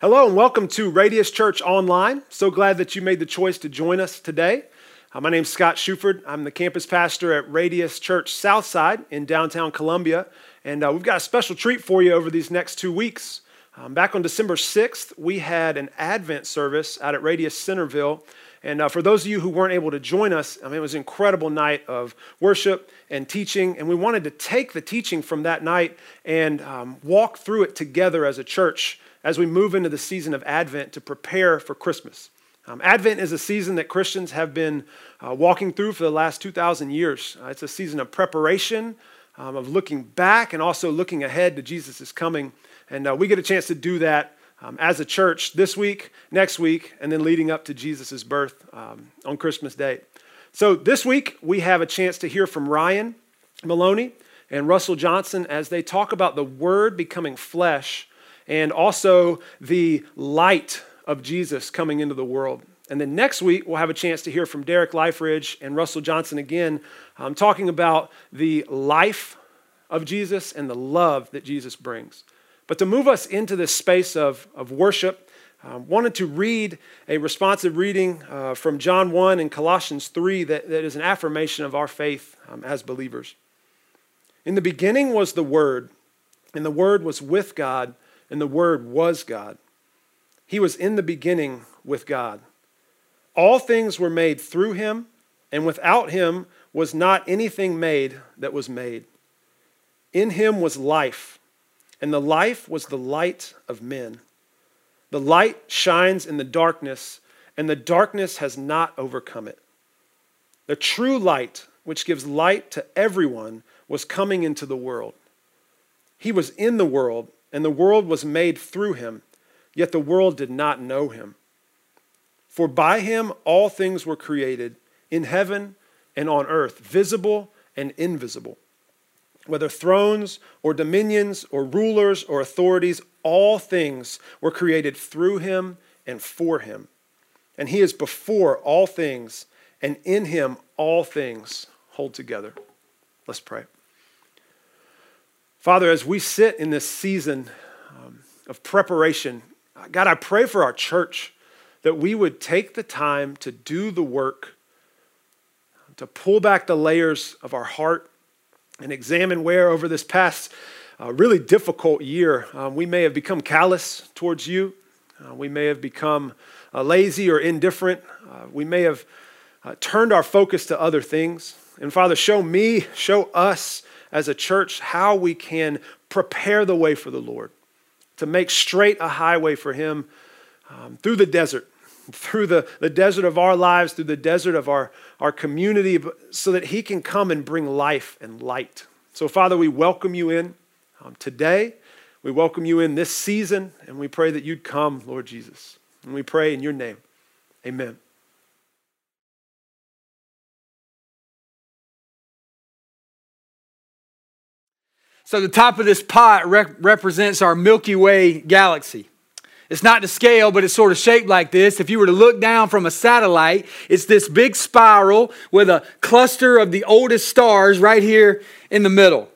Hello and welcome to Radius Church Online. So glad that you made the choice to join us today. Uh, my name's Scott Shuford. I'm the campus pastor at Radius Church Southside in downtown Columbia. And uh, we've got a special treat for you over these next two weeks. Um, back on December 6th, we had an Advent service out at Radius Centerville. And uh, for those of you who weren't able to join us, I mean, it was an incredible night of worship and teaching. And we wanted to take the teaching from that night and um, walk through it together as a church as we move into the season of Advent to prepare for Christmas. Um, Advent is a season that Christians have been uh, walking through for the last 2,000 years. Uh, it's a season of preparation, um, of looking back, and also looking ahead to Jesus' coming. And uh, we get a chance to do that um, as a church this week, next week, and then leading up to Jesus' birth um, on Christmas Day. So this week, we have a chance to hear from Ryan Maloney and Russell Johnson as they talk about the Word becoming flesh and also the light of Jesus coming into the world. And then next week, we'll have a chance to hear from Derek Liferidge and Russell Johnson again, um, talking about the life of Jesus and the love that Jesus brings. But to move us into this space of, of worship, um, wanted to read a responsive reading uh, from John 1 and Colossians 3 that, that is an affirmation of our faith um, as believers. In the beginning was the Word, and the Word was with God and the Word was God. He was in the beginning with God. All things were made through him, and without him was not anything made that was made. In him was life, and the life was the light of men. The light shines in the darkness, and the darkness has not overcome it. The true light, which gives light to everyone, was coming into the world. He was in the world, and the world was made through him, yet the world did not know him. For by him all things were created, in heaven and on earth, visible and invisible. Whether thrones or dominions or rulers or authorities, all things were created through him and for him. And he is before all things, and in him all things hold together. Let's pray. Father, as we sit in this season um, of preparation, God, I pray for our church that we would take the time to do the work, to pull back the layers of our heart and examine where over this past uh, really difficult year um, we may have become callous towards you. Uh, we may have become uh, lazy or indifferent. Uh, we may have uh, turned our focus to other things. And Father, show me, show us as a church how we can prepare the way for the Lord, to make straight a highway for Him um, through the desert, through the, the desert of our lives, through the desert of our, our community, so that He can come and bring life and light. So, Father, we welcome you in um, today. We welcome you in this season, and we pray that you'd come, Lord Jesus. And we pray in your name. Amen. So the top of this pot rep- represents our Milky Way galaxy. It's not to scale, but it's sort of shaped like this. If you were to look down from a satellite, it's this big spiral with a cluster of the oldest stars right here in the middle.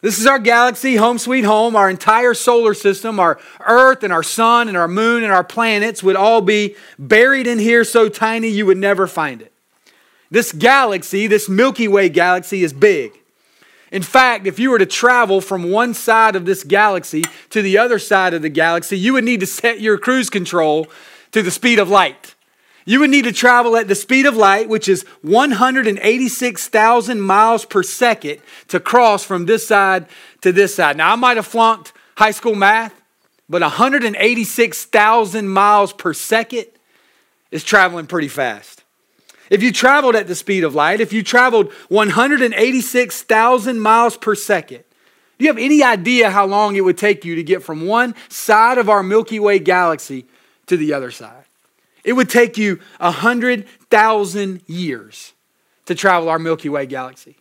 This is our galaxy, home sweet home. Our entire solar system, our Earth and our sun and our moon and our planets would all be buried in here so tiny you would never find it. This galaxy, this Milky Way galaxy, is big. In fact, if you were to travel from one side of this galaxy to the other side of the galaxy, you would need to set your cruise control to the speed of light. You would need to travel at the speed of light, which is 186,000 miles per second, to cross from this side to this side. Now, I might have flunked high school math, but 186,000 miles per second is traveling pretty fast. If you traveled at the speed of light, if you traveled 186,000 miles per second, do you have any idea how long it would take you to get from one side of our Milky Way galaxy to the other side? It would take you 100,000 years to travel our Milky Way galaxy.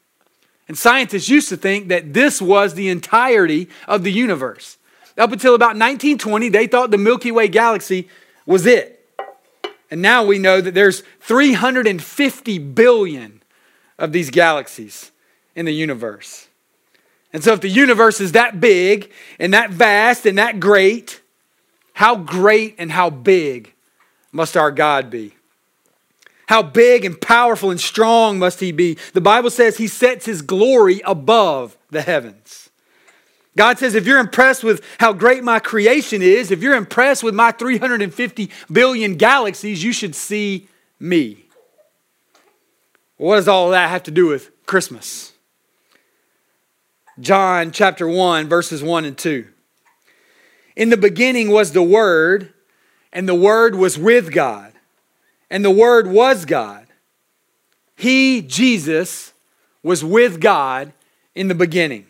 And scientists used to think that this was the entirety of the universe. Up until about 1920, they thought the Milky Way galaxy was it. And now we know that there's 350 billion of these galaxies in the universe. And so, if the universe is that big and that vast and that great, How great and how big must our God be? How big and powerful and strong must he be? The Bible says he sets his glory above the heavens. God says, if you're impressed with how great my creation is, if you're impressed with my 350 billion galaxies, you should see me. What does all that have to do with Christmas? John chapter 1, verses 1 and 2. In the beginning was the Word, and the Word was with God, and the Word was God. He, Jesus, was with God in the beginning.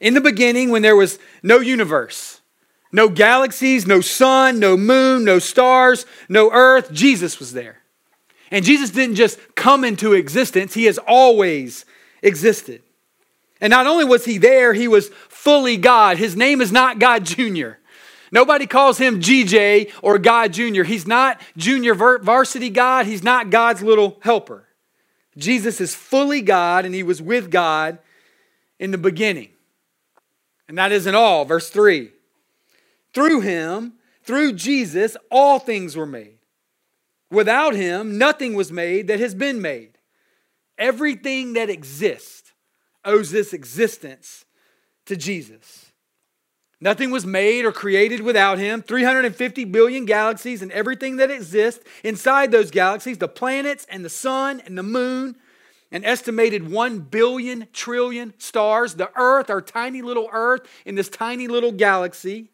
In the beginning, when there was no universe, no galaxies, no sun, no moon, no stars, no earth, Jesus was there. And Jesus didn't just come into existence, he has always existed. And not only was he there, he was fully God. His name is not God Jr. Nobody calls him GJ or God Jr. He's not junior varsity God, he's not God's little helper. Jesus is fully God and he was with God in the beginning. And that isn't all. Verse 3 Through him, through Jesus, all things were made. Without him, nothing was made that has been made. Everything that exists owes this existence to Jesus. Nothing was made or created without him. 350 billion galaxies and everything that exists inside those galaxies the planets and the sun and the moon an estimated 1 billion trillion stars, the earth, our tiny little earth in this tiny little galaxy,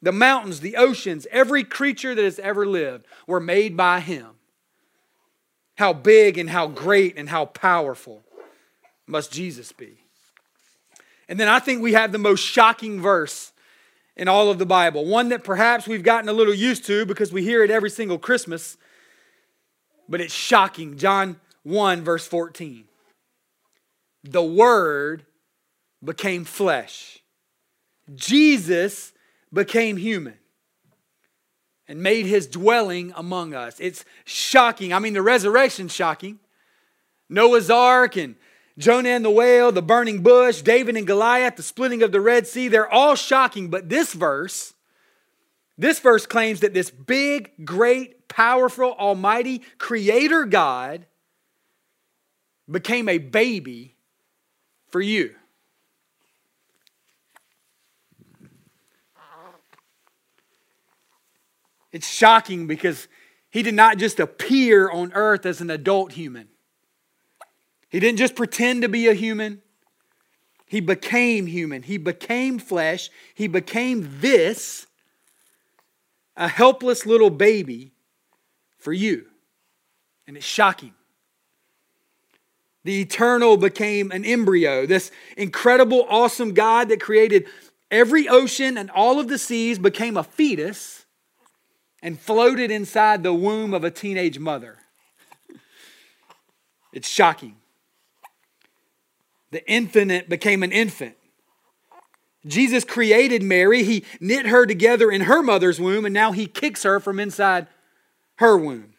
the mountains, the oceans, every creature that has ever lived were made by him. How big and how great and how powerful must Jesus be? And then I think we have the most shocking verse in all of the Bible, one that perhaps we've gotten a little used to because we hear it every single Christmas, but it's shocking. John 1, verse 14. The Word became flesh. Jesus became human and made his dwelling among us. It's shocking. I mean, the resurrection's shocking. Noah's Ark and Jonah and the whale, the burning bush, David and Goliath, the splitting of the Red Sea, they're all shocking. But this verse, this verse claims that this big, great, powerful, almighty creator God became a baby for you. It's shocking because he did not just appear on earth as an adult human. He didn't just pretend to be a human. He became human. He became flesh. He became this, a helpless little baby for you. And it's shocking. The eternal became an embryo. This incredible, awesome God that created every ocean and all of the seas became a fetus and floated inside the womb of a teenage mother. It's shocking. The infinite became an infant. Jesus created Mary. He knit her together in her mother's womb, and now he kicks her from inside her womb.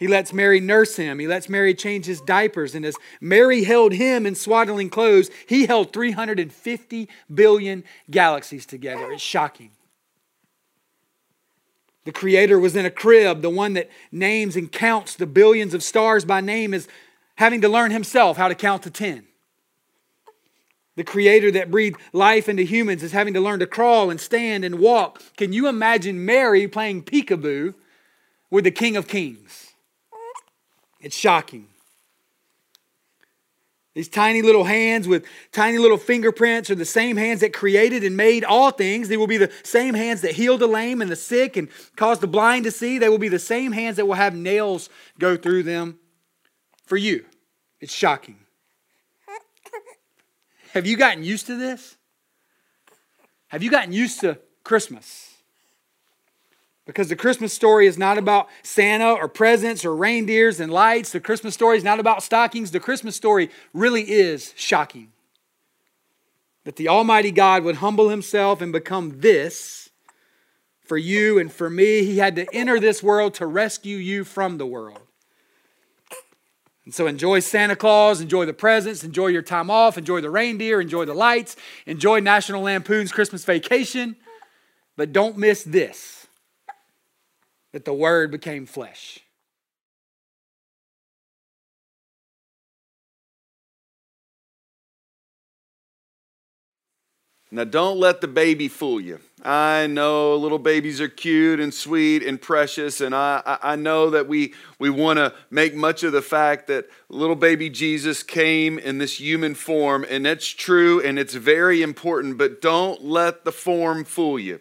He lets Mary nurse him. He lets Mary change his diapers. And as Mary held him in swaddling clothes, he held 350 billion galaxies together. It's shocking. The Creator was in a crib. The one that names and counts the billions of stars by name is having to learn himself how to count to 10. The Creator that breathed life into humans is having to learn to crawl and stand and walk. Can you imagine Mary playing peekaboo with the King of Kings? It's shocking. These tiny little hands with tiny little fingerprints are the same hands that created and made all things. They will be the same hands that heal the lame and the sick and cause the blind to see. They will be the same hands that will have nails go through them for you. It's shocking. Have you gotten used to this? Have you gotten used to Christmas? Because the Christmas story is not about Santa or presents or reindeers and lights. The Christmas story is not about stockings. The Christmas story really is shocking. That the Almighty God would humble himself and become this for you and for me. He had to enter this world to rescue you from the world. And so enjoy Santa Claus, enjoy the presents, enjoy your time off, enjoy the reindeer, enjoy the lights, enjoy National Lampoon's Christmas Vacation. But don't miss this that the Word became flesh. Now, don't let the baby fool you. I know little babies are cute and sweet and precious, and I, I know that we, we want to make much of the fact that little baby Jesus came in this human form, and that's true and it's very important, but don't let the form fool you.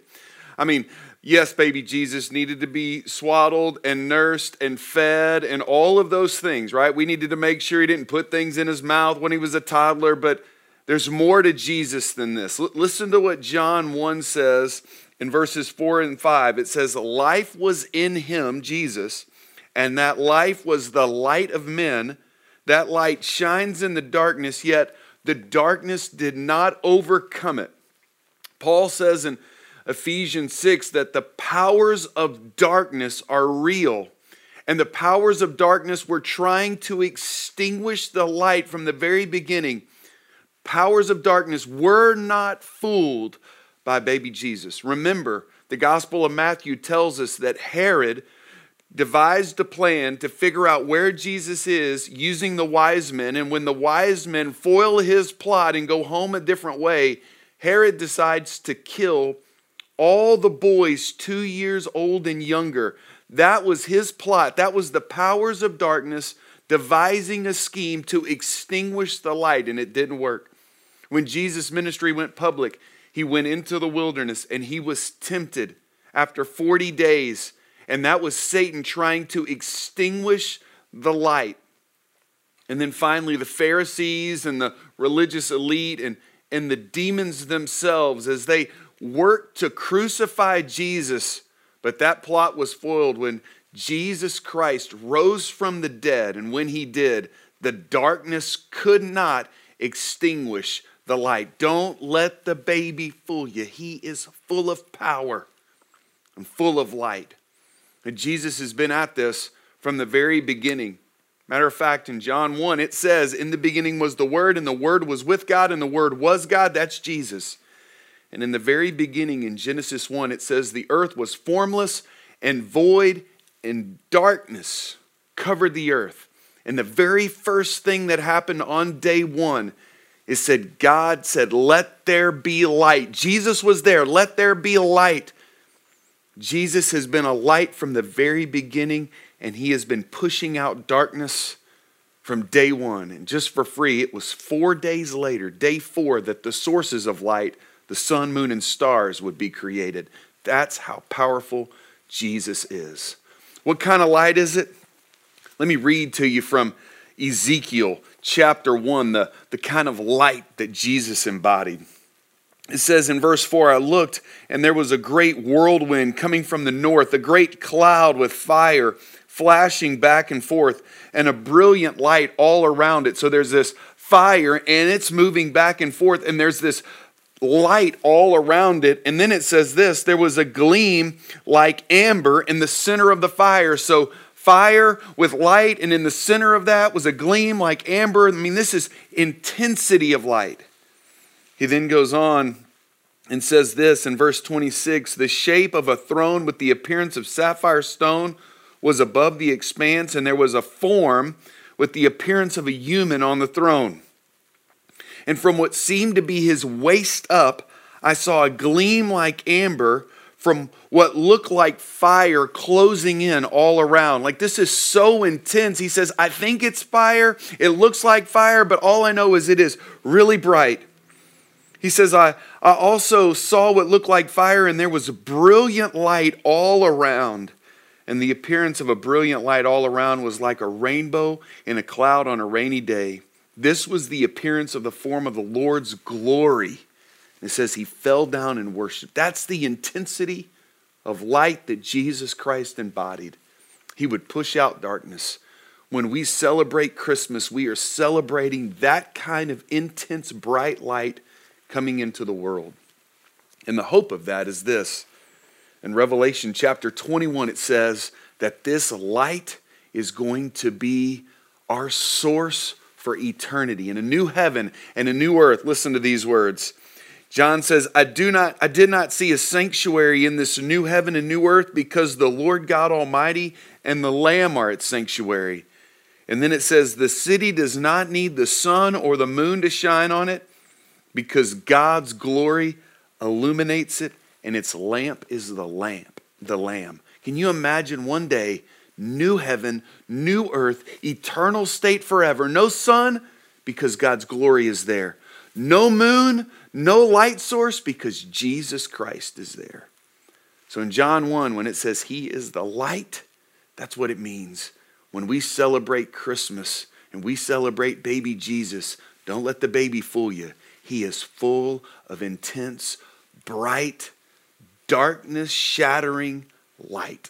I mean, yes, baby Jesus needed to be swaddled and nursed and fed and all of those things, right? We needed to make sure he didn't put things in his mouth when he was a toddler, but there's more to Jesus than this. L- listen to what John 1 says in verses 4 and 5. It says, Life was in him, Jesus, and that life was the light of men. That light shines in the darkness, yet the darkness did not overcome it. Paul says in Ephesians 6 that the powers of darkness are real. And the powers of darkness were trying to extinguish the light from the very beginning powers of darkness were not fooled by baby Jesus. Remember, the Gospel of Matthew tells us that Herod devised a plan to figure out where Jesus is using the wise men. And when the wise men foil his plot and go home a different way, Herod decides to kill all the boys two years old and younger. That was his plot. That was the powers of darkness devising a scheme to extinguish the light, and it didn't work. When Jesus' ministry went public, he went into the wilderness and he was tempted after 40 days. And that was Satan trying to extinguish the light. And then finally, the Pharisees and the religious elite and, and the demons themselves, as they worked to crucify Jesus, but that plot was foiled when Jesus Christ rose from the dead. And when he did, the darkness could not extinguish the light. Don't let the baby fool you. He is full of power and full of light. And Jesus has been at this from the very beginning. Matter of fact, in John 1, it says, In the beginning was the Word, and the Word was with God, and the Word was God. That's Jesus. And in the very beginning, in Genesis 1, it says, The earth was formless and void, and darkness covered the earth. And the very first thing that happened on day one is said, God said, Let there be light. Jesus was there. Let there be light. Jesus has been a light from the very beginning, and he has been pushing out darkness from day one. And just for free, it was four days later, day four, that the sources of light, the sun, moon, and stars, would be created. That's how powerful Jesus is. What kind of light is it? Let me read to you from Ezekiel chapter 1, the, the kind of light that Jesus embodied. It says in verse 4 I looked, and there was a great whirlwind coming from the north, a great cloud with fire flashing back and forth, and a brilliant light all around it. So there's this fire, and it's moving back and forth, and there's this light all around it. And then it says this there was a gleam like amber in the center of the fire. So fire with light, and in the center of that was a gleam like amber. I mean, this is intensity of light. He then goes on and says this in verse 26 The shape of a throne with the appearance of sapphire stone was above the expanse, and there was a form with the appearance of a human on the throne. And from what seemed to be his waist up, I saw a gleam like amber from what looked like fire closing in all around. Like this is so intense. He says, I think it's fire. It looks like fire, but all I know is it is really bright. He says, I, I also saw what looked like fire, and there was brilliant light all around. And the appearance of a brilliant light all around was like a rainbow in a cloud on a rainy day. This was the appearance of the form of the Lord's glory. It says he fell down and worshiped. That's the intensity of light that Jesus Christ embodied. He would push out darkness. When we celebrate Christmas, we are celebrating that kind of intense, bright light coming into the world. And the hope of that is this. In Revelation chapter 21, it says that this light is going to be our source for eternity in a new heaven and a new earth. Listen to these words John says, I do not I did not see a sanctuary in this new heaven and new earth because the Lord God Almighty and the Lamb are its sanctuary. And then it says, The city does not need the sun or the moon to shine on it because God's glory illuminates it and its lamp is the lamp, the lamb. Can you imagine one day, new heaven, new earth, eternal state forever, no sun because God's glory is there, no moon, no light source because Jesus Christ is there. So in John 1, when it says he is the light, that's what it means. When we celebrate Christmas and we celebrate baby Jesus, don't let the baby fool you. He is full of intense, bright, darkness shattering light.